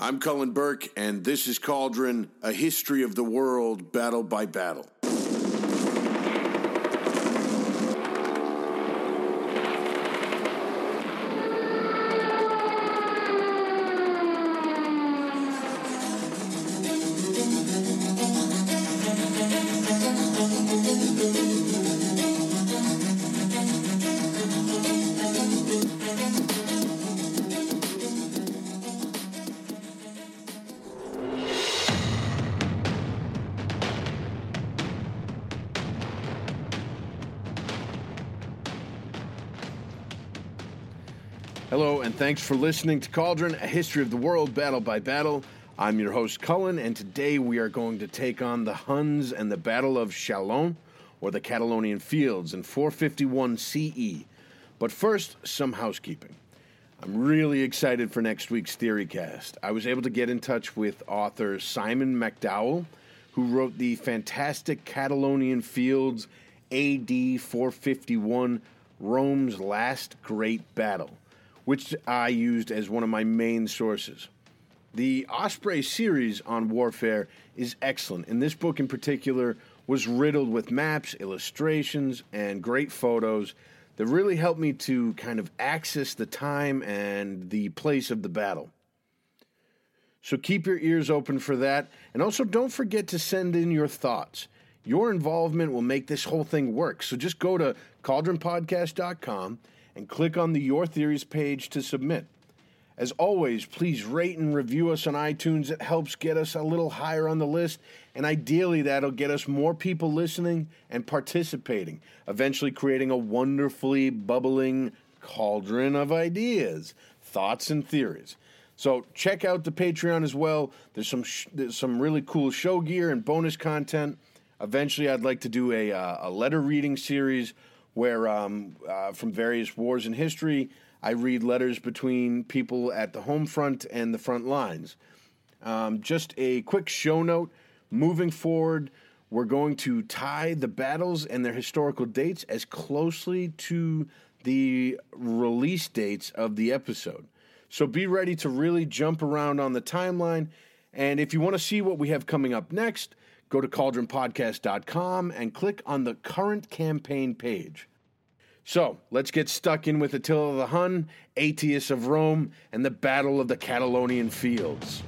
I'm Cullen Burke, and this is Cauldron, a history of the world, battle by battle. Thanks for listening to Cauldron, a history of the world, battle by battle. I'm your host, Cullen, and today we are going to take on the Huns and the Battle of Chalon, or the Catalaunian Fields, in 451 CE. But first, some housekeeping. I'm really excited for next week's Theorycast. I was able to get in touch with author Simon MacDowall, who wrote the fantastic Catalaunian Fields AD 451 Rome's Last Great Battle which I used as one of my main sources. The Osprey series on warfare is excellent, and this book in particular was riddled with maps, illustrations, and great photos that really helped me to kind of access the time and the place of the battle. So keep your ears open for that, and also don't forget to send in your thoughts. Your involvement will make this whole thing work. So just go to cauldronpodcast.com and click on the Your Theories page to submit. As always, please rate and review us on iTunes. It helps get us a little higher on the list, and ideally, that'll get us more people listening and participating, eventually creating a wonderfully bubbling cauldron of ideas, thoughts, and theories. So check out the Patreon as well. There's some sh- there's some really cool show gear and bonus content. Eventually, I'd like to do a, uh, a letter reading series where um, uh, from various wars in history, I read letters between people at the home front and the front lines. Um, just a quick show note moving forward, we're going to tie the battles and their historical dates as closely to the release dates of the episode. So be ready to really jump around on the timeline. And if you want to see what we have coming up next, go to cauldronpodcast.com and click on the current campaign page. So let's get stuck in with Attila the Hun, Aetius of Rome, and the Battle of the Catalaunian Fields.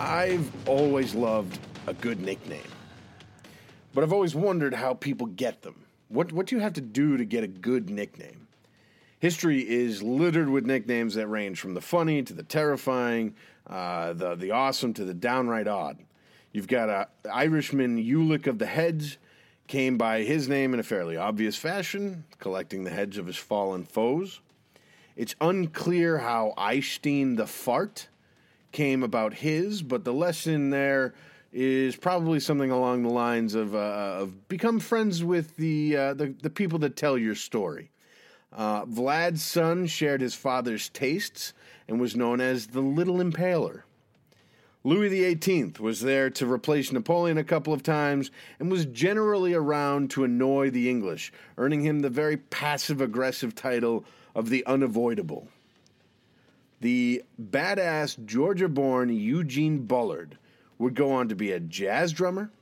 I've always loved a good nickname, but I've always wondered how people get them. What, what do you have to do to get a good nickname? History is littered with nicknames that range from the funny to the terrifying, uh, the, the awesome to the downright odd. You've got a Irishman Ulick of the Heads, came by his name in a fairly obvious fashion, collecting the heads of his fallen foes. It's unclear how Eystein the Fart came about his, but the lesson there is probably something along the lines of, uh, of become friends with the, uh, the, the people that tell your story. Uh, Vlad's son shared his father's tastes and was known as the Little Impaler. Louis XVIII was there to replace Napoleon a couple of times and was generally around to annoy the English, earning him the very passive aggressive title of the Unavoidable. The badass Georgia born Eugene Bullard would go on to be a jazz drummer,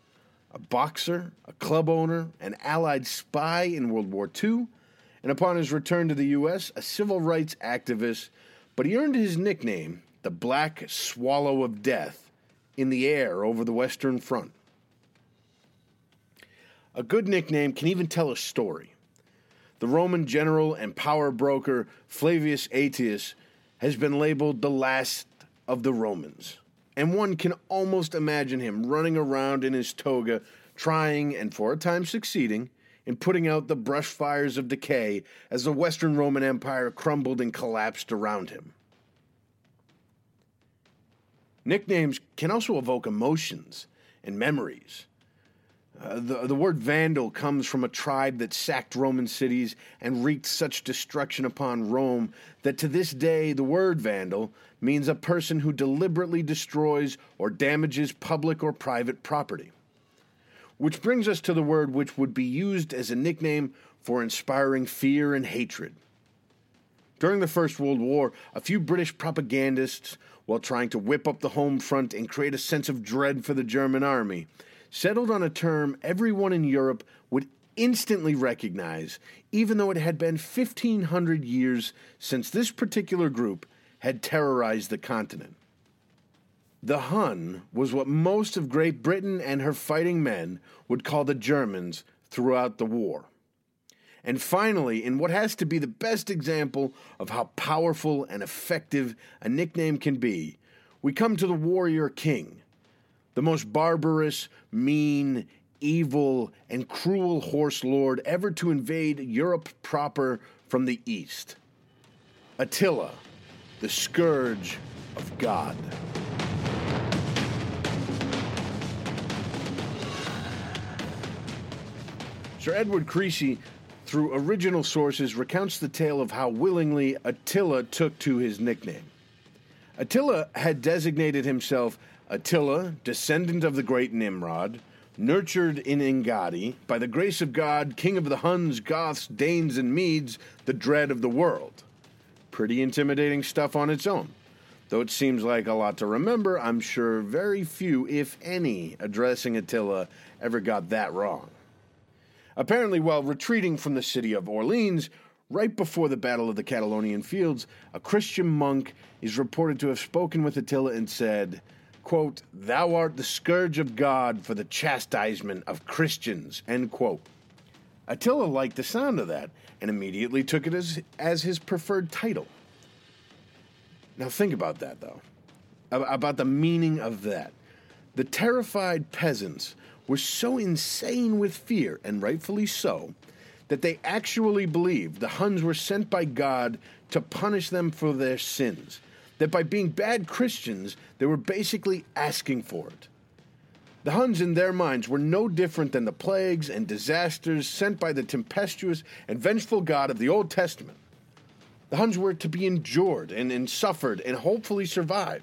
a boxer, a club owner, an Allied spy in World War II, and upon his return to the U.S., a civil rights activist, but he earned his nickname, the Black Swallow of Death, in the air over the Western Front. A good nickname can even tell a story. The Roman general and power broker Flavius Aetius has been labeled the last of the Romans, and one can almost imagine him running around in his toga, trying and for a time succeeding in putting out the brush fires of decay as the Western Roman Empire crumbled and collapsed around him. Nicknames can also evoke emotions and memories. Uh, the, the word Vandal comes from a tribe that sacked Roman cities and wreaked such destruction upon Rome that to this day the word Vandal means a person who deliberately destroys or damages public or private property. Which brings us to the word which would be used as a nickname for inspiring fear and hatred. During the First World War, a few British propagandists, while trying to whip up the home front and create a sense of dread for the German army, settled on a term everyone in Europe would instantly recognize, even though it had been 1,500 years since this particular group had terrorized the continent. The Hun was what most of Great Britain and her fighting men would call the Germans throughout the war. And finally, in what has to be the best example of how powerful and effective a nickname can be, we come to the warrior king, the most barbarous, mean, evil, and cruel horse lord ever to invade Europe proper from the east. Attila, the scourge of God. Sir Edward Creasy, through original sources, recounts the tale of how willingly Attila took to his nickname. Attila had designated himself Attila, descendant of the great Nimrod, nurtured in Engaddi, by the grace of God, king of the Huns, Goths, Danes, and Medes, the dread of the world. Pretty intimidating stuff on its own. Though it seems like a lot to remember, I'm sure very few, if any, addressing Attila ever got that wrong. Apparently, while retreating from the city of Orleans, right before the Battle of the Catalaunian Fields, a Christian monk is reported to have spoken with Attila and said, quote, Thou art the scourge of God for the chastisement of Christians, end quote. Attila liked the sound of that and immediately took it as, as his preferred title. Now, think about that, though, about the meaning of that. The terrified peasants were so insane with fear, and rightfully so, that they actually believed the Huns were sent by God to punish them for their sins. That by being bad Christians, they were basically asking for it. The Huns, in their minds, were no different than the plagues and disasters sent by the tempestuous and vengeful God of the Old Testament. The Huns were to be endured and, and suffered and hopefully survive.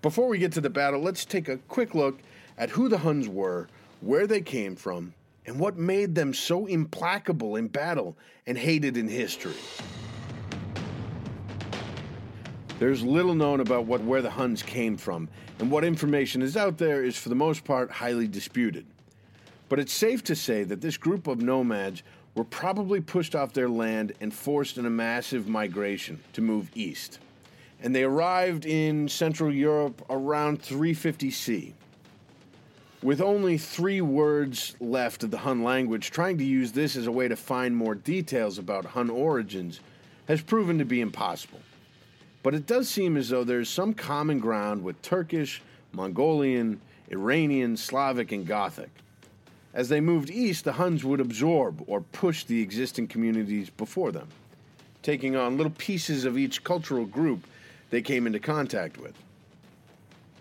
Before we get to the battle, let's take a quick look at who the Huns were, where they came from, and what made them so implacable in battle and hated in history. There's little known about what where the Huns came from, and what information is out there is for the most part highly disputed. But it's safe to say that this group of nomads were probably pushed off their land and forced in a massive migration to move east. And they arrived in Central Europe around 350 C with only three words left of the Hun language, trying to use this as a way to find more details about Hun origins has proven to be impossible. But it does seem as though there's some common ground with Turkish, Mongolian, Iranian, Slavic, and Gothic. As they moved east, the Huns would absorb or push the existing communities before them, taking on little pieces of each cultural group they came into contact with.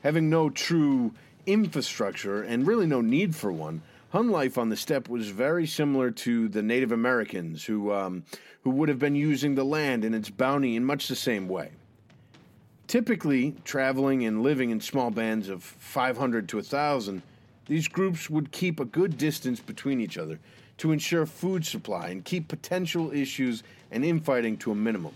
Having no true infrastructure and really no need for one, Hun life on the steppe was very similar to the Native Americans who, um, who would have been using the land and its bounty in much the same way. Typically, traveling and living in small bands of 500 to 1,000, these groups would keep a good distance between each other to ensure food supply and keep potential issues and infighting to a minimum.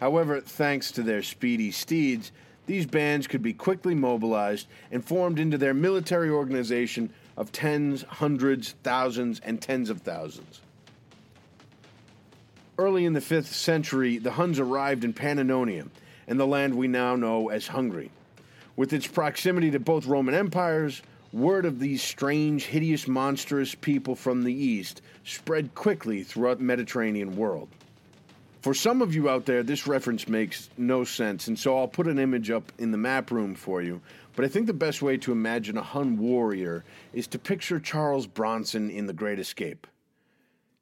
However, thanks to their speedy steeds, these bands could be quickly mobilized and formed into their military organization of tens, hundreds, thousands, and tens of thousands. Early in the 5th century, the Huns arrived in Pannonia and the land we now know as Hungary. With its proximity to both Roman empires, word of these strange, hideous, monstrous people from the east spread quickly throughout the Mediterranean world. For some of you out there, this reference makes no sense, and so I'll put an image up in the map room for you. But I think the best way to imagine a Hun warrior is to picture Charles Bronson in The Great Escape.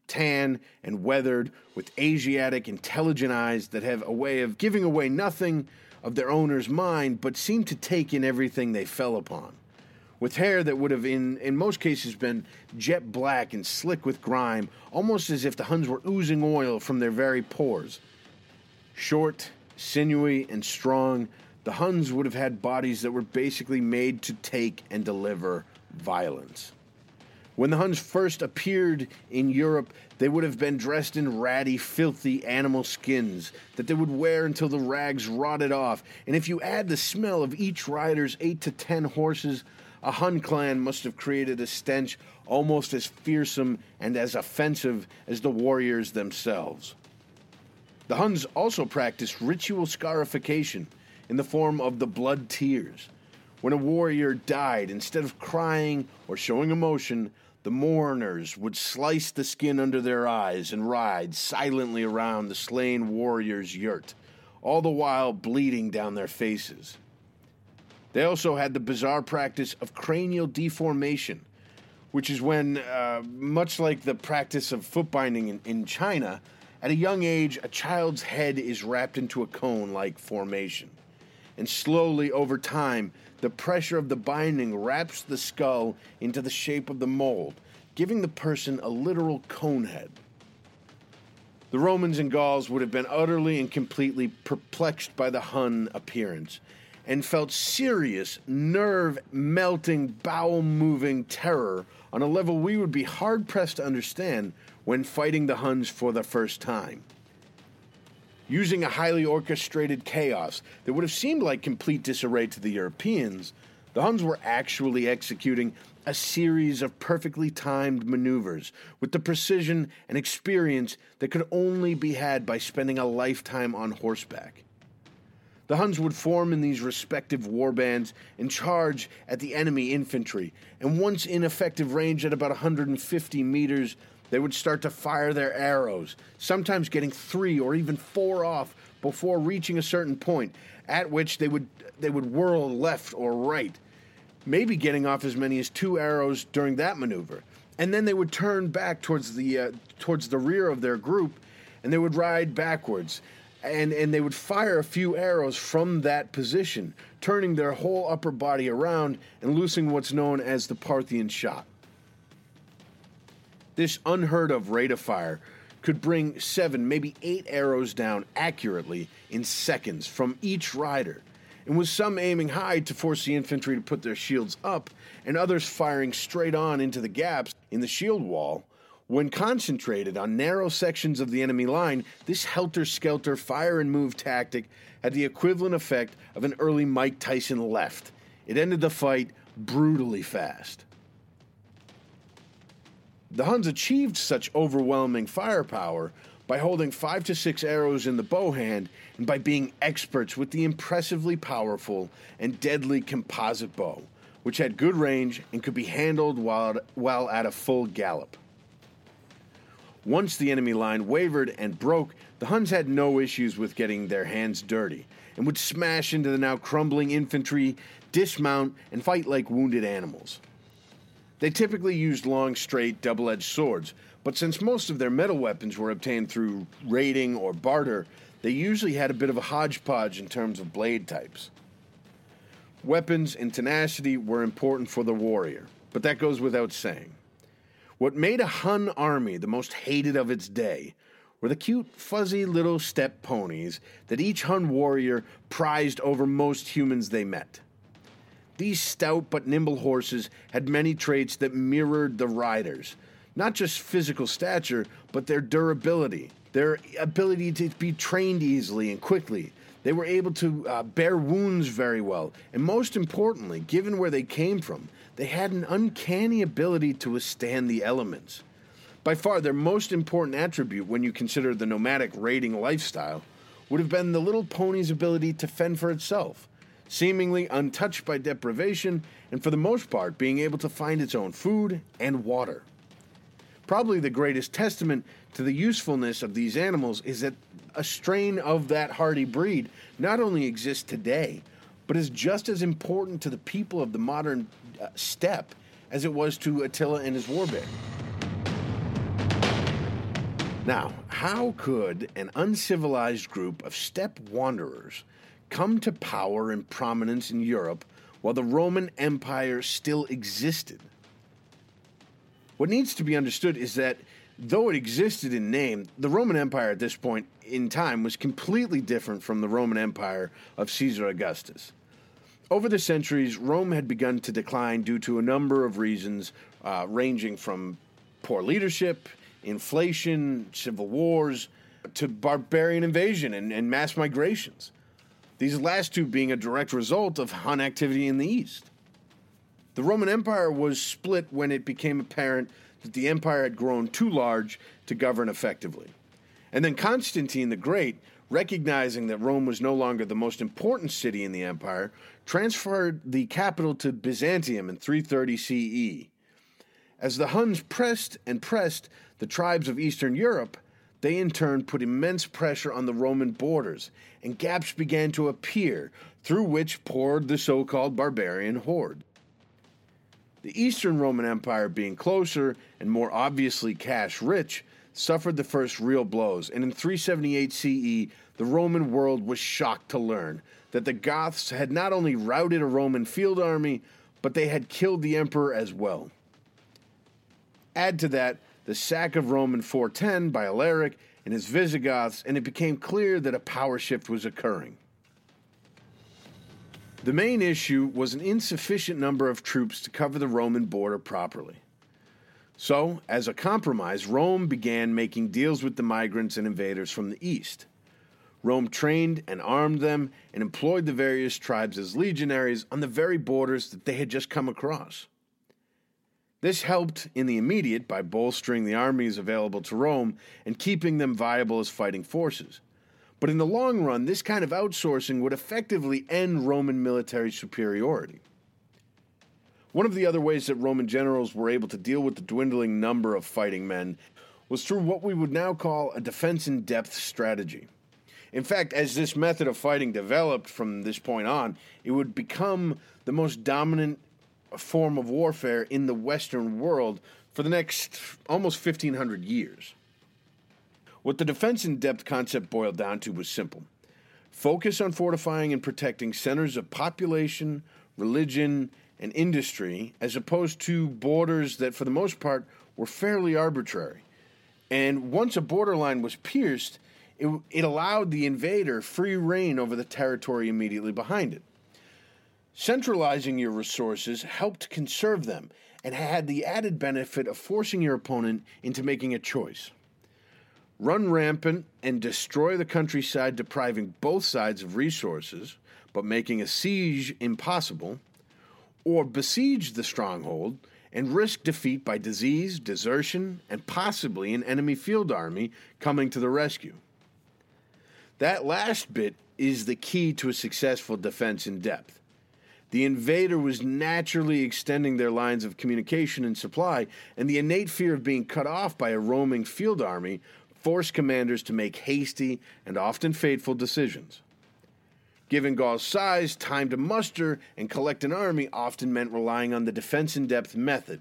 Tan and weathered, with Asiatic, intelligent eyes that have a way of giving away nothing of their owner's mind, but seem to take in everything they fell upon with hair that would have, in, in most cases, been jet black and slick with grime, almost as if the Huns were oozing oil from their very pores. Short, sinewy, and strong, the Huns would have had bodies that were basically made to take and deliver violence. When the Huns first appeared in Europe, they would have been dressed in ratty, filthy animal skins that they would wear until the rags rotted off. And if you add the smell of each rider's eight to ten horses, a Hun clan must have created a stench almost as fearsome and as offensive as the warriors themselves. The Huns also practiced ritual scarification in the form of the blood tears. When a warrior died, instead of crying or showing emotion, the mourners would slice the skin under their eyes and ride silently around the slain warrior's yurt, all the while bleeding down their faces. They also had the bizarre practice of cranial deformation, which is when, uh, much like the practice of foot binding in, in China, at a young age, a child's head is wrapped into a cone like formation. And slowly, over time, the pressure of the binding wraps the skull into the shape of the mold, giving the person a literal cone head. The Romans and Gauls would have been utterly and completely perplexed by the Hun appearance and felt serious, nerve melting, bowel moving terror on a level we would be hard pressed to understand when fighting the Huns for the first time. Using a highly orchestrated chaos that would have seemed like complete disarray to the Europeans, the Huns were actually executing a series of perfectly timed maneuvers with the precision and experience that could only be had by spending a lifetime on horseback. The Huns would form in these respective warbands and charge at the enemy infantry, and once in effective range at about 150 meters, they would start to fire their arrows, sometimes getting three or even four off before reaching a certain point, at which they would they would whirl left or right, maybe getting off as many as two arrows during that maneuver, and then they would turn back towards the uh, towards the rear of their group, and they would ride backwards. And, and they would fire a few arrows from that position, turning their whole upper body around and loosing what's known as the Parthian shot. This unheard of rate of fire could bring seven, maybe eight arrows down accurately in seconds from each rider, and with some aiming high to force the infantry to put their shields up, and others firing straight on into the gaps in the shield wall. When concentrated on narrow sections of the enemy line, this helter skelter fire and move tactic had the equivalent effect of an early Mike Tyson left. It ended the fight brutally fast. The Huns achieved such overwhelming firepower by holding five to six arrows in the bow hand and by being experts with the impressively powerful and deadly composite bow, which had good range and could be handled while, while at a full gallop. Once the enemy line wavered and broke, the Huns had no issues with getting their hands dirty and would smash into the now crumbling infantry, dismount, and fight like wounded animals. They typically used long, straight, double edged swords, but since most of their metal weapons were obtained through raiding or barter, they usually had a bit of a hodgepodge in terms of blade types. Weapons and tenacity were important for the warrior, but that goes without saying. What made a Hun army the most hated of its day were the cute, fuzzy little steppe ponies that each Hun warrior prized over most humans they met. These stout but nimble horses had many traits that mirrored the riders. Not just physical stature, but their durability, their ability to be trained easily and quickly. They were able to uh, bear wounds very well. And most importantly, given where they came from, they had an uncanny ability to withstand the elements. By far, their most important attribute when you consider the nomadic raiding lifestyle would have been the little pony's ability to fend for itself seemingly untouched by deprivation, and for the most part being able to find its own food and water. Probably the greatest testament to the usefulness of these animals is that a strain of that hardy breed not only exists today, but is just as important to the people of the modern uh, steppe as it was to Attila and his war warband. Now, how could an uncivilized group of steppe wanderers come to power and prominence in Europe while the Roman Empire still existed. What needs to be understood is that though it existed in name, the Roman Empire at this point in time was completely different from the Roman Empire of Caesar Augustus. Over the centuries, Rome had begun to decline due to a number of reasons uh, ranging from poor leadership, inflation, civil wars, to barbarian invasion and, and mass migrations. These last two being a direct result of Hun activity in the east. The Roman Empire was split when it became apparent that the empire had grown too large to govern effectively. And then Constantine the Great, recognizing that Rome was no longer the most important city in the empire, transferred the capital to Byzantium in 330 CE. As the Huns pressed and pressed the tribes of Eastern Europe, they in turn put immense pressure on the Roman borders, and gaps began to appear through which poured the so called barbarian horde. The Eastern Roman Empire, being closer and more obviously cash rich, suffered the first real blows, and in 378 CE, the Roman world was shocked to learn that the Goths had not only routed a Roman field army, but they had killed the emperor as well. Add to that the sack of Rome in 410 by Alaric and his Visigoths, and it became clear that a power shift was occurring. The main issue was an insufficient number of troops to cover the Roman border properly. So, as a compromise, Rome began making deals with the migrants and invaders from the east. Rome trained and armed them and employed the various tribes as legionaries on the very borders that they had just come across. This helped in the immediate by bolstering the armies available to Rome and keeping them viable as fighting forces. But in the long run, this kind of outsourcing would effectively end Roman military superiority. One of the other ways that Roman generals were able to deal with the dwindling number of fighting men was through what we would now call a defense in depth strategy. In fact, as this method of fighting developed from this point on, it would become the most dominant form of warfare in the Western world for the next almost 1500 years. What the defense in depth concept boiled down to was simple focus on fortifying and protecting centers of population, religion, and industry, as opposed to borders that, for the most part, were fairly arbitrary. And once a borderline was pierced, it, it allowed the invader free reign over the territory immediately behind it. Centralizing your resources helped conserve them and had the added benefit of forcing your opponent into making a choice. Run rampant and destroy the countryside, depriving both sides of resources, but making a siege impossible, or besiege the stronghold and risk defeat by disease, desertion, and possibly an enemy field army coming to the rescue. That last bit is the key to a successful defense in depth. The invader was naturally extending their lines of communication and supply, and the innate fear of being cut off by a roaming field army forced commanders to make hasty and often fateful decisions. Given Gaul's size, time to muster and collect an army often meant relying on the defense in depth method.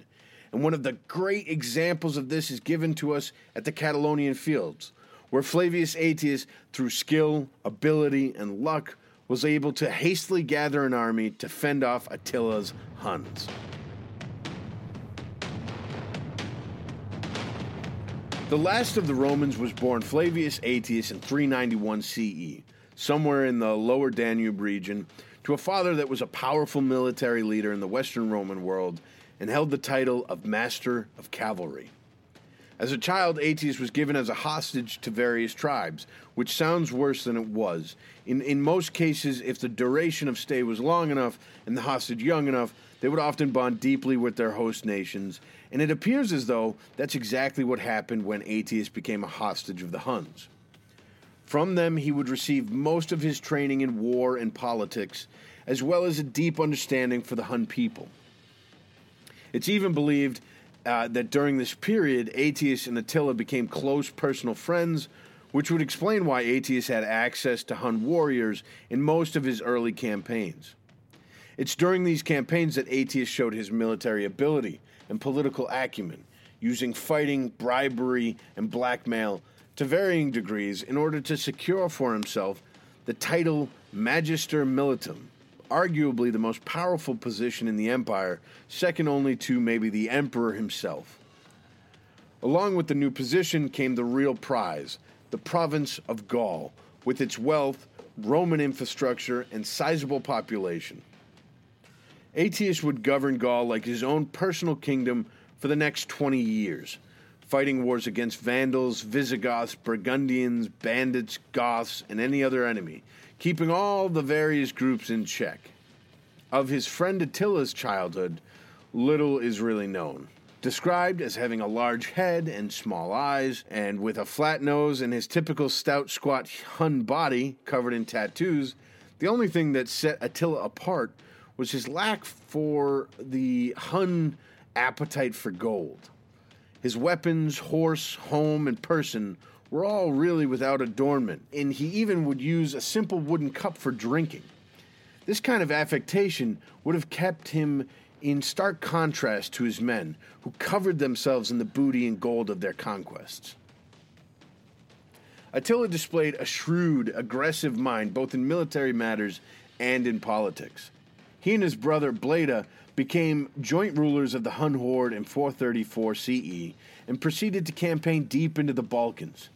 And one of the great examples of this is given to us at the Catalaunian fields, where Flavius Aetius, through skill, ability, and luck, was able to hastily gather an army to fend off Attila's Huns. The last of the Romans was born Flavius Aetius in 391 CE, somewhere in the lower Danube region, to a father that was a powerful military leader in the Western Roman world and held the title of Master of Cavalry. As a child, Aetius was given as a hostage to various tribes, which sounds worse than it was. In, in most cases, if the duration of stay was long enough and the hostage young enough, they would often bond deeply with their host nations, and it appears as though that's exactly what happened when Aetius became a hostage of the Huns. From them, he would receive most of his training in war and politics, as well as a deep understanding for the Hun people. It's even believed uh, that during this period, Aetius and Attila became close personal friends, which would explain why Aetius had access to Hun warriors in most of his early campaigns. It's during these campaigns that Aetius showed his military ability and political acumen, using fighting, bribery, and blackmail to varying degrees in order to secure for himself the title Magister Militum, arguably the most powerful position in the empire, second only to maybe the emperor himself. Along with the new position came the real prize, the province of Gaul, with its wealth, Roman infrastructure, and sizable population. Aetius would govern Gaul like his own personal kingdom for the next 20 years, fighting wars against Vandals, Visigoths, Burgundians, bandits, Goths, and any other enemy, keeping all the various groups in check. Of his friend Attila's childhood, little is really known. Described as having a large head and small eyes, and with a flat nose and his typical stout, squat Hun body covered in tattoos, the only thing that set Attila apart was his lack for the Hun appetite for gold. His weapons, horse, home, and person were all really without adornment, and he even would use a simple wooden cup for drinking. This kind of affectation would have kept him in stark contrast to his men, who covered themselves in the booty and gold of their conquests. Attila displayed a shrewd, aggressive mind both in military matters and in politics. He and his brother Bleda became joint rulers of the Hun horde in 434 CE and proceeded to campaign deep into the Balkans.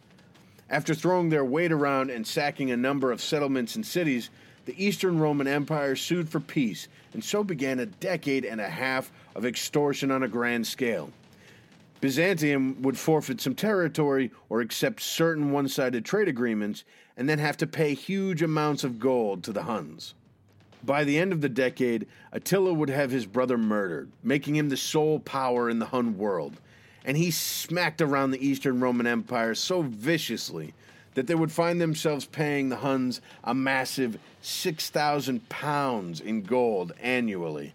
After throwing their weight around and sacking a number of settlements and cities, the Eastern Roman Empire sued for peace, and so began a decade and a half of extortion on a grand scale. Byzantium would forfeit some territory or accept certain one sided trade agreements and then have to pay huge amounts of gold to the Huns. By the end of the decade, Attila would have his brother murdered, making him the sole power in the Hun world. And he smacked around the Eastern Roman Empire so viciously that they would find themselves paying the Huns a massive 6,000 pounds in gold annually.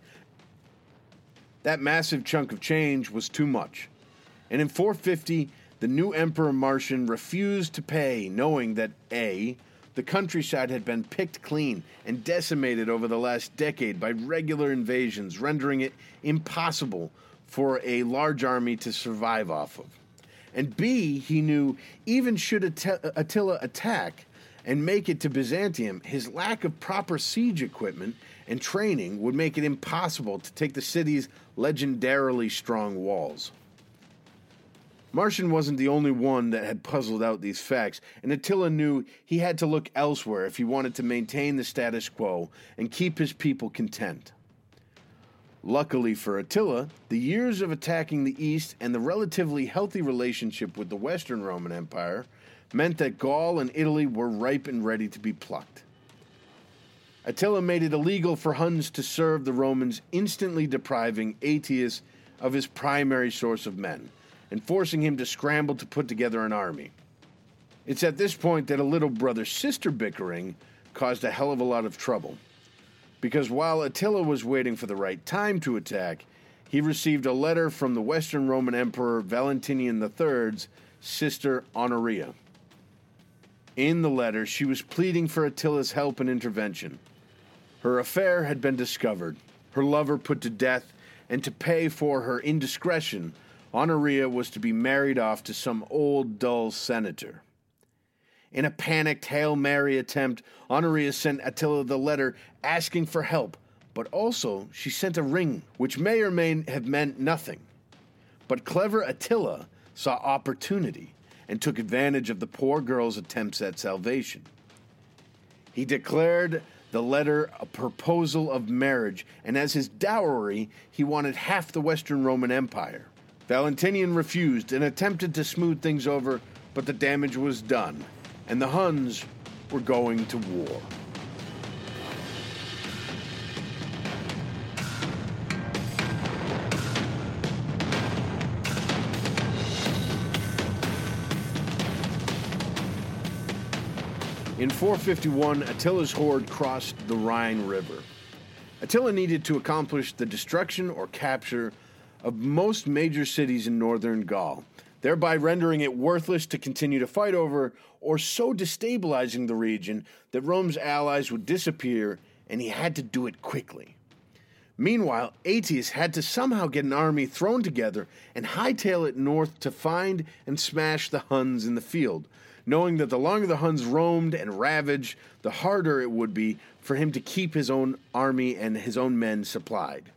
That massive chunk of change was too much and in 450, the new Emperor Marcian refused to pay, knowing that A, the countryside had been picked clean and decimated over the last decade by regular invasions, rendering it impossible for a large army to survive off of. And B, he knew even should Attila attack and make it to Byzantium, his lack of proper siege equipment and training would make it impossible to take the city's legendarily strong walls. Marcian wasn't the only one that had puzzled out these facts, and Attila knew he had to look elsewhere if he wanted to maintain the status quo and keep his people content. Luckily for Attila, the years of attacking the East and the relatively healthy relationship with the Western Roman Empire meant that Gaul and Italy were ripe and ready to be plucked. Attila made it illegal for Huns to serve the Romans, instantly depriving Aetius of his primary source of men and forcing him to scramble to put together an army. It's at this point that a little brother sister bickering caused a hell of a lot of trouble. Because while Attila was waiting for the right time to attack, he received a letter from the Western Roman Emperor Valentinian III's sister Honoria. In the letter, she was pleading for Attila's help and intervention. Her affair had been discovered, her lover put to death, and to pay for her indiscretion, Honoria was to be married off to some old, dull senator. In a panicked Hail Mary attempt, Honoria sent Attila the letter asking for help, but also she sent a ring, which may or may have meant nothing. But clever Attila saw opportunity and took advantage of the poor girl's attempts at salvation. He declared the letter a proposal of marriage, and as his dowry, he wanted half the Western Roman Empire. Valentinian refused and attempted to smooth things over, but the damage was done, and the Huns were going to war. In 451, Attila's horde crossed the Rhine River. Attila needed to accomplish the destruction or capture of most major cities in northern Gaul, thereby rendering it worthless to continue to fight over or so destabilizing the region that Rome's allies would disappear and he had to do it quickly. Meanwhile, Aetius had to somehow get an army thrown together and hightail it north to find and smash the Huns in the field, knowing that the longer the Huns roamed and ravaged, the harder it would be for him to keep his own army and his own men supplied.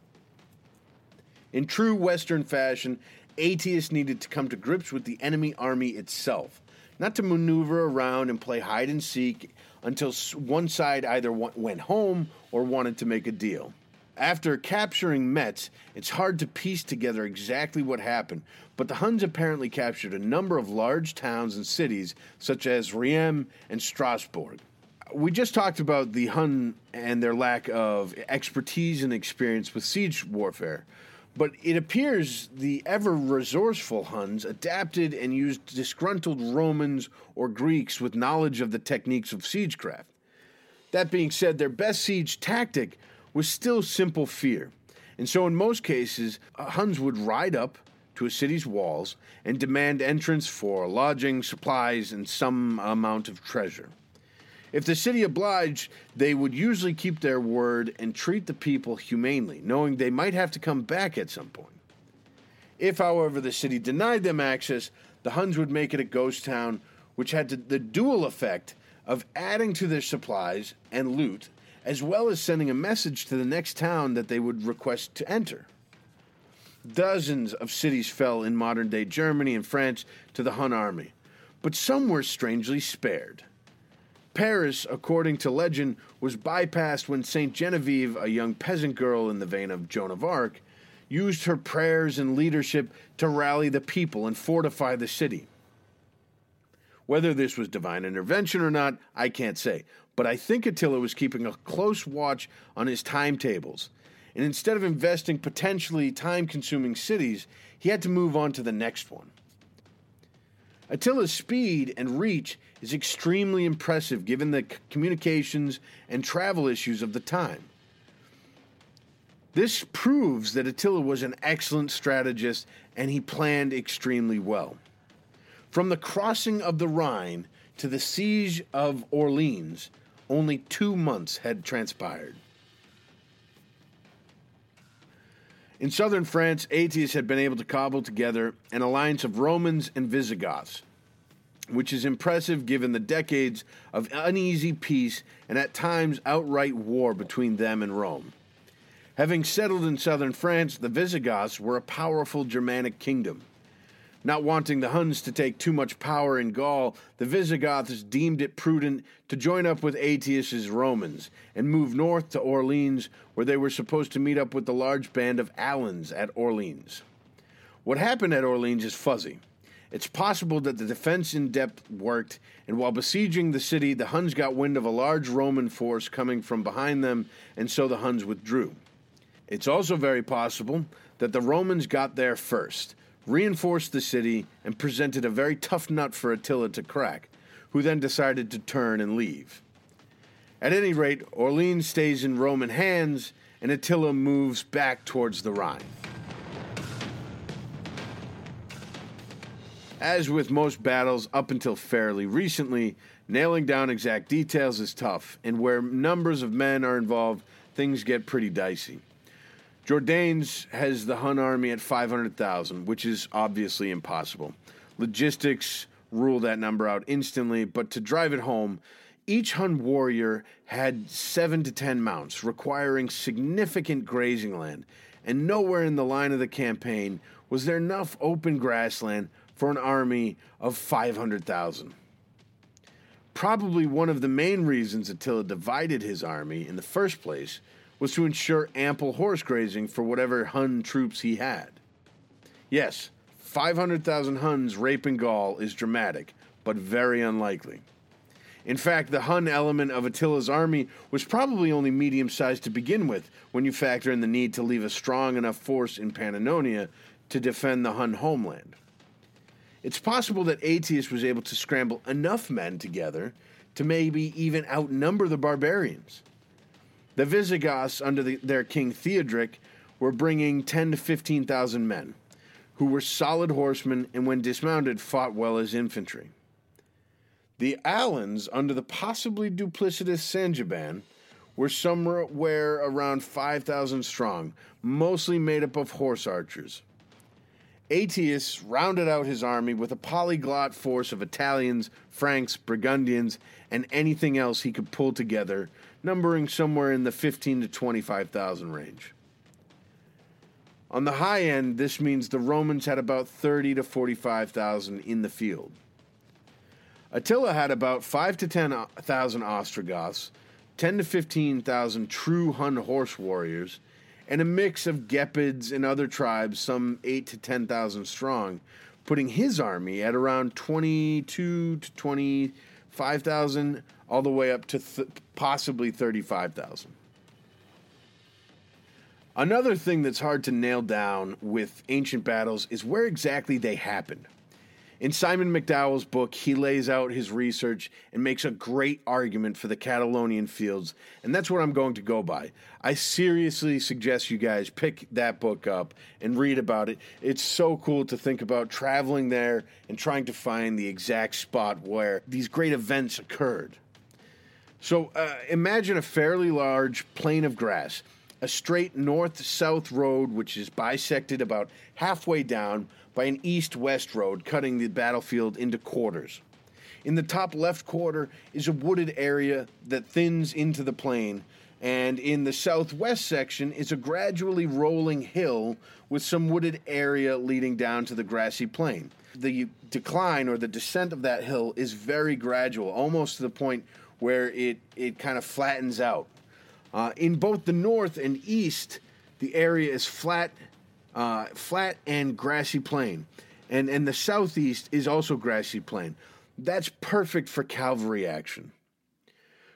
In true Western fashion, Aetius needed to come to grips with the enemy army itself, not to maneuver around and play hide and seek until one side either went home or wanted to make a deal. After capturing Metz, it's hard to piece together exactly what happened, but the Huns apparently captured a number of large towns and cities, such as Reims and Strasbourg. We just talked about the Hun and their lack of expertise and experience with siege warfare, but it appears the ever resourceful Huns adapted and used disgruntled Romans or Greeks with knowledge of the techniques of siegecraft. That being said, their best siege tactic was still simple fear. And so, in most cases, uh, Huns would ride up to a city's walls and demand entrance for lodging, supplies, and some amount of treasure. If the city obliged, they would usually keep their word and treat the people humanely, knowing they might have to come back at some point. If, however, the city denied them access, the Huns would make it a ghost town, which had the dual effect of adding to their supplies and loot, as well as sending a message to the next town that they would request to enter. Dozens of cities fell in modern day Germany and France to the Hun army, but some were strangely spared. Paris, according to legend, was bypassed when St. Genevieve, a young peasant girl in the vein of Joan of Arc, used her prayers and leadership to rally the people and fortify the city. Whether this was divine intervention or not, I can't say, but I think Attila was keeping a close watch on his timetables. And instead of investing potentially time consuming cities, he had to move on to the next one. Attila's speed and reach is extremely impressive given the communications and travel issues of the time. This proves that Attila was an excellent strategist and he planned extremely well. From the crossing of the Rhine to the siege of Orleans, only two months had transpired. In southern France, Aetius had been able to cobble together an alliance of Romans and Visigoths, which is impressive given the decades of uneasy peace and at times outright war between them and Rome. Having settled in southern France, the Visigoths were a powerful Germanic kingdom. Not wanting the Huns to take too much power in Gaul, the Visigoths deemed it prudent to join up with Aetius's Romans and move north to Orleans, where they were supposed to meet up with the large band of Alans at Orleans. What happened at Orleans is fuzzy. It's possible that the defense in depth worked, and while besieging the city, the Huns got wind of a large Roman force coming from behind them, and so the Huns withdrew. It's also very possible that the Romans got there first reinforced the city, and presented a very tough nut for Attila to crack, who then decided to turn and leave. At any rate, Orleans stays in Roman hands, and Attila moves back towards the Rhine. As with most battles up until fairly recently, nailing down exact details is tough, and where numbers of men are involved, things get pretty dicey. Jordanes has the Hun army at 500,000, which is obviously impossible. Logistics rule that number out instantly, but to drive it home, each Hun warrior had 7 to 10 mounts, requiring significant grazing land, and nowhere in the line of the campaign was there enough open grassland for an army of 500,000. Probably one of the main reasons Attila divided his army in the first place was to ensure ample horse grazing for whatever Hun troops he had. Yes, 500,000 Huns raping Gaul is dramatic, but very unlikely. In fact, the Hun element of Attila's army was probably only medium sized to begin with when you factor in the need to leave a strong enough force in Pannonia to defend the Hun homeland. It's possible that Aetius was able to scramble enough men together to maybe even outnumber the barbarians. The Visigoths, under the, their king Theodoric, were bringing 10 to 15,000 men, who were solid horsemen and, when dismounted, fought well as infantry. The Alans, under the possibly duplicitous Sangiban, were somewhere around 5,000 strong, mostly made up of horse archers. Aetius rounded out his army with a polyglot force of Italians, Franks, Burgundians, and anything else he could pull together numbering somewhere in the 15 to 25,000 range. On the high end, this means the Romans had about 30 to 45,000 in the field. Attila had about 5 to 10,000 uh, Ostrogoths, 10 to 15,000 true Hun horse warriors, and a mix of Gepids and other tribes, some 8 to 10,000 strong, putting his army at around 22 to 25,000, all the way up to th- possibly 35,000. Another thing that's hard to nail down with ancient battles is where exactly they happened. In Simon MacDowall's book, he lays out his research and makes a great argument for the Catalaunian fields, and that's what I'm going to go by. I seriously suggest you guys pick that book up and read about it. It's so cool to think about traveling there and trying to find the exact spot where these great events occurred. So uh, imagine a fairly large plain of grass, a straight north south road which is bisected about halfway down by an east west road cutting the battlefield into quarters. In the top left quarter is a wooded area that thins into the plain, and in the southwest section is a gradually rolling hill with some wooded area leading down to the grassy plain. The decline or the descent of that hill is very gradual, almost to the point where it, it kind of flattens out. Uh, in both the north and east, the area is flat uh, flat and grassy plain. And, and the southeast is also grassy plain. That's perfect for cavalry action.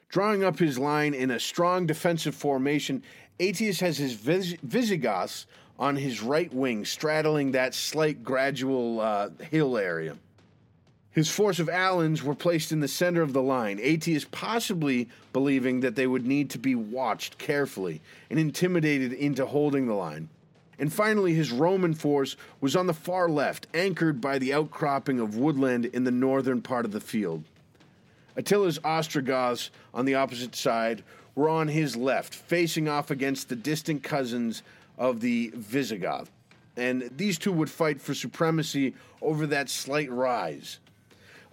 Drawing up his line in a strong defensive formation, Aetius has his Vis- Visigoths on his right wing, straddling that slight gradual uh, hill area. His force of Alans were placed in the center of the line, Aetius possibly believing that they would need to be watched carefully and intimidated into holding the line. And finally, his Roman force was on the far left, anchored by the outcropping of woodland in the northern part of the field. Attila's Ostrogoths on the opposite side were on his left, facing off against the distant cousins of the Visigoth. And these two would fight for supremacy over that slight rise.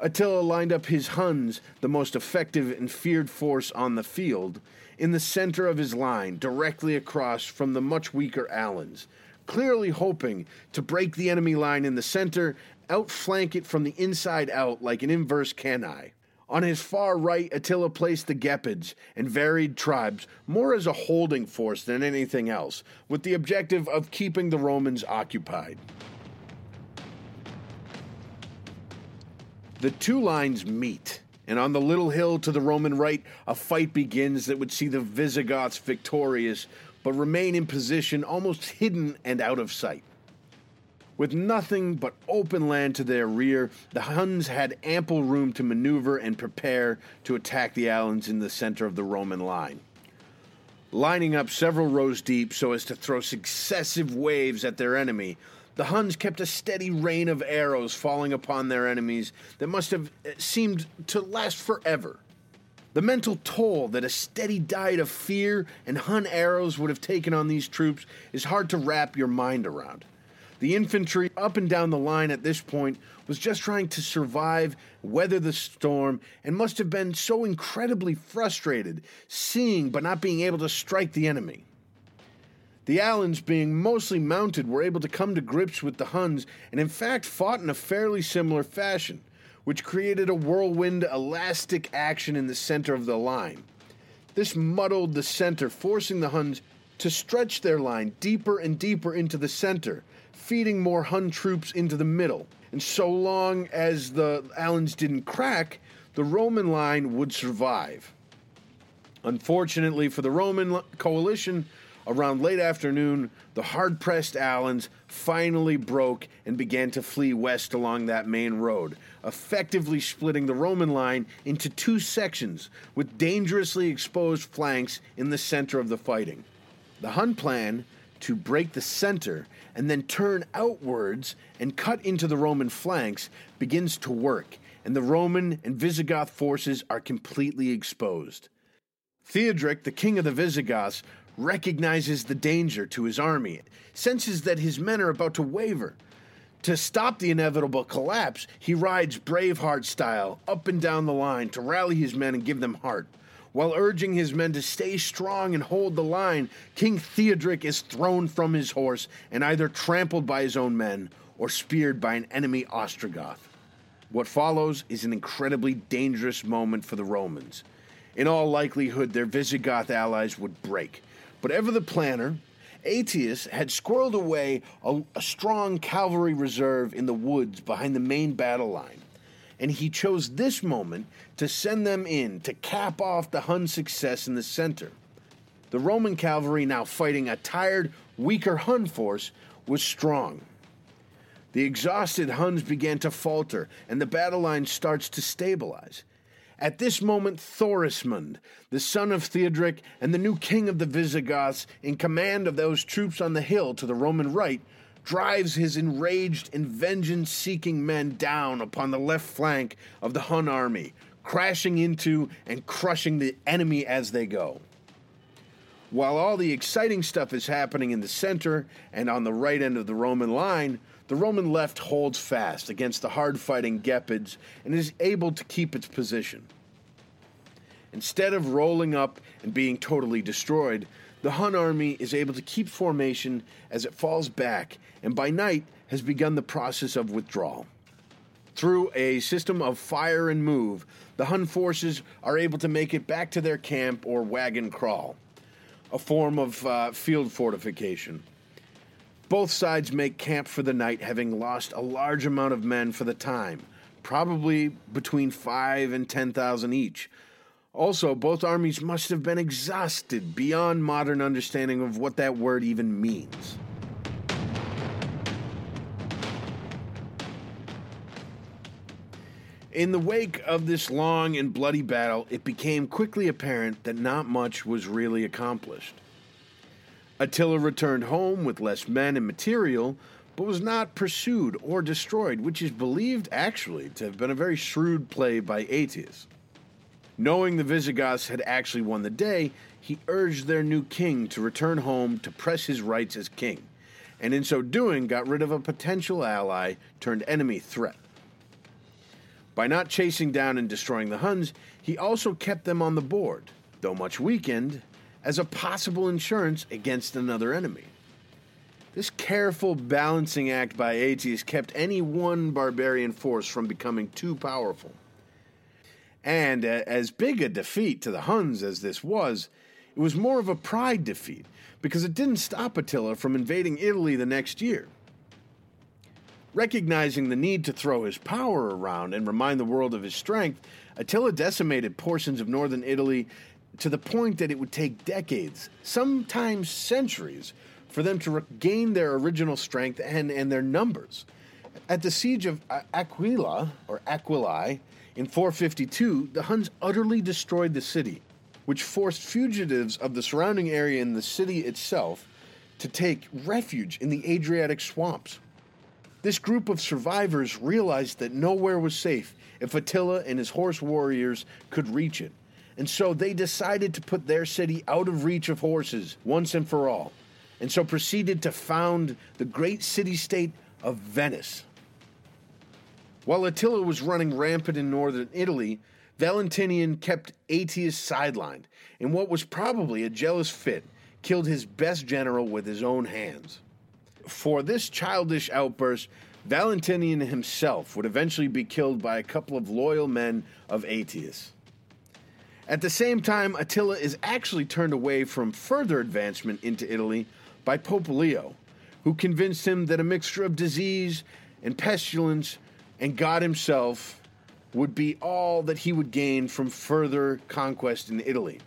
Attila lined up his Huns, the most effective and feared force on the field, in the center of his line, directly across from the much weaker Alans, clearly hoping to break the enemy line in the center, outflank it from the inside out like an inverse cannae. On his far right, Attila placed the Gepids and varied tribes more as a holding force than anything else, with the objective of keeping the Romans occupied. The two lines meet and on the little hill to the Roman right, a fight begins that would see the Visigoths victorious, but remain in position almost hidden and out of sight. With nothing but open land to their rear, the Huns had ample room to maneuver and prepare to attack the Alans in the center of the Roman line. Lining up several rows deep so as to throw successive waves at their enemy, the Huns kept a steady rain of arrows falling upon their enemies that must have eh, seemed to last forever. The mental toll that a steady diet of fear and Hun arrows would have taken on these troops is hard to wrap your mind around. The infantry up and down the line at this point was just trying to survive, weather the storm, and must have been so incredibly frustrated seeing but not being able to strike the enemy. The Alans, being mostly mounted, were able to come to grips with the Huns and, in fact, fought in a fairly similar fashion, which created a whirlwind elastic action in the center of the line. This muddled the center, forcing the Huns to stretch their line deeper and deeper into the center, feeding more Hun troops into the middle. And so long as the Alans didn't crack, the Roman line would survive. Unfortunately for the Roman coalition, Around late afternoon, the hard pressed Alans finally broke and began to flee west along that main road, effectively splitting the Roman line into two sections with dangerously exposed flanks in the center of the fighting. The Hun plan to break the center and then turn outwards and cut into the Roman flanks begins to work, and the Roman and Visigoth forces are completely exposed. Theodoric, the king of the Visigoths, recognizes the danger to his army, senses that his men are about to waver. To stop the inevitable collapse, he rides Braveheart style up and down the line to rally his men and give them heart. While urging his men to stay strong and hold the line, King Theodoric is thrown from his horse and either trampled by his own men or speared by an enemy Ostrogoth. What follows is an incredibly dangerous moment for the Romans. In all likelihood, their Visigoth allies would break. But ever the planner, Aetius had squirreled away a, a strong cavalry reserve in the woods behind the main battle line, and he chose this moment to send them in to cap off the Hun success in the center. The Roman cavalry, now fighting a tired, weaker Hun force, was strong. The exhausted Huns began to falter, and the battle line starts to stabilize. At this moment, Thorismund, the son of Theodoric and the new king of the Visigoths, in command of those troops on the hill to the Roman right, drives his enraged and vengeance seeking men down upon the left flank of the Hun army, crashing into and crushing the enemy as they go. While all the exciting stuff is happening in the center and on the right end of the Roman line, the Roman left holds fast against the hard fighting Gepids and is able to keep its position. Instead of rolling up and being totally destroyed, the Hun army is able to keep formation as it falls back and by night has begun the process of withdrawal. Through a system of fire and move, the Hun forces are able to make it back to their camp or wagon crawl, a form of uh, field fortification. Both sides make camp for the night, having lost a large amount of men for the time, probably between five and ten thousand each. Also, both armies must have been exhausted beyond modern understanding of what that word even means. In the wake of this long and bloody battle, it became quickly apparent that not much was really accomplished. Attila returned home with less men and material, but was not pursued or destroyed, which is believed actually to have been a very shrewd play by Aetius. Knowing the Visigoths had actually won the day, he urged their new king to return home to press his rights as king, and in so doing got rid of a potential ally turned enemy threat. By not chasing down and destroying the Huns, he also kept them on the board, though much weakened, as a possible insurance against another enemy. This careful balancing act by Aetius kept any one barbarian force from becoming too powerful. And uh, as big a defeat to the Huns as this was, it was more of a pride defeat because it didn't stop Attila from invading Italy the next year. Recognizing the need to throw his power around and remind the world of his strength, Attila decimated portions of northern Italy to the point that it would take decades, sometimes centuries, for them to regain their original strength and, and their numbers. At the siege of Aquila, or Aquilae, in 452, the Huns utterly destroyed the city, which forced fugitives of the surrounding area and the city itself to take refuge in the Adriatic swamps. This group of survivors realized that nowhere was safe if Attila and his horse warriors could reach it and so they decided to put their city out of reach of horses once and for all, and so proceeded to found the great city state of Venice. While Attila was running rampant in northern Italy, Valentinian kept Aetius sidelined, and what was probably a jealous fit, killed his best general with his own hands. For this childish outburst, Valentinian himself would eventually be killed by a couple of loyal men of Aetius. At the same time, Attila is actually turned away from further advancement into Italy by Pope Leo, who convinced him that a mixture of disease and pestilence and God himself would be all that he would gain from further conquest in Italy.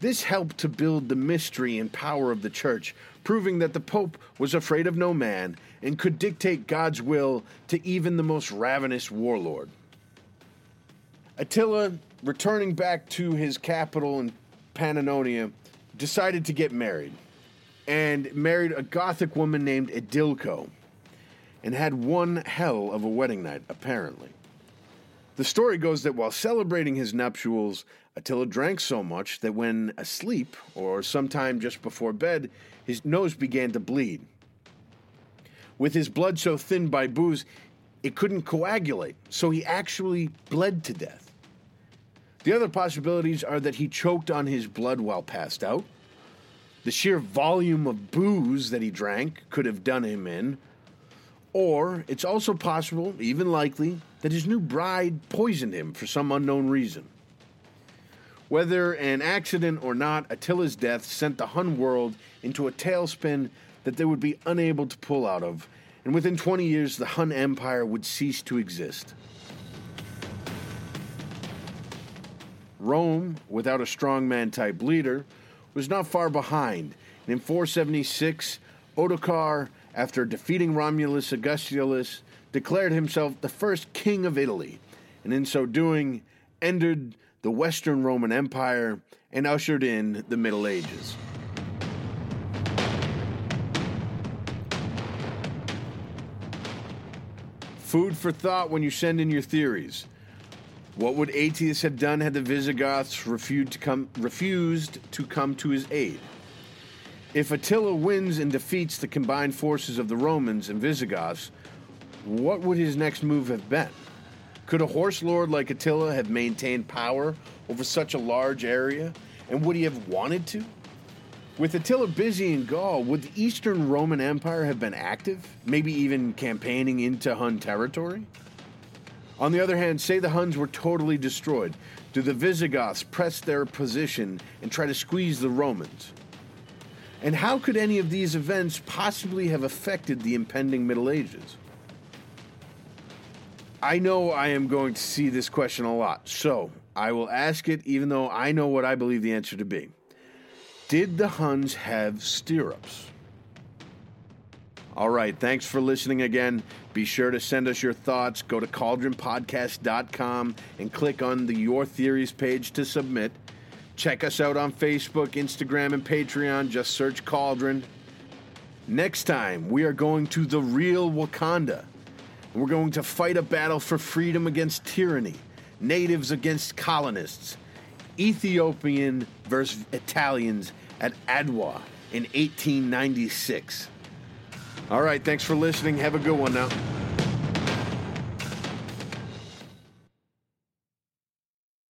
This helped to build the mystery and power of the church, proving that the Pope was afraid of no man and could dictate God's will to even the most ravenous warlord. Attila, returning back to his capital in Pannonia, decided to get married and married a Gothic woman named Edilco and had one hell of a wedding night, apparently. The story goes that while celebrating his nuptials, Attila drank so much that when asleep, or sometime just before bed, his nose began to bleed. With his blood so thinned by booze, it couldn't coagulate, so he actually bled to death. The other possibilities are that he choked on his blood while passed out. The sheer volume of booze that he drank could have done him in. Or it's also possible, even likely, that his new bride poisoned him for some unknown reason. Whether an accident or not, Attila's death sent the Hun world into a tailspin that they would be unable to pull out of, and within 20 years, the Hun Empire would cease to exist. Rome, without a strongman type leader, was not far behind, and in 476, Ottokar, after defeating Romulus Augustulus, declared himself the first king of Italy, and in so doing, ended the Western Roman Empire and ushered in the Middle Ages. Food for thought when you send in your theories. What would Aetius have done had the Visigoths refused to come, refused to come to his aid? If Attila wins and defeats the combined forces of the Romans and Visigoths, what would his next move have been? Could a horse lord like Attila have maintained power over such a large area? And would he have wanted to? With Attila busy in Gaul, would the Eastern Roman Empire have been active, maybe even campaigning into Hun territory? On the other hand, say the Huns were totally destroyed. Do the Visigoths press their position and try to squeeze the Romans? And how could any of these events possibly have affected the impending Middle Ages? I know I am going to see this question a lot, so I will ask it even though I know what I believe the answer to be. Did the Huns have stirrups? All right, thanks for listening again. Be sure to send us your thoughts. Go to cauldronpodcast.com and click on the Your Theories page to submit. Check us out on Facebook, Instagram, and Patreon. Just search Cauldron. Next time, we are going to the real Wakanda. We're going to fight a battle for freedom against tyranny, natives against colonists, Ethiopian versus Italians at Adwa in 1896. All right, thanks for listening. Have a good one now.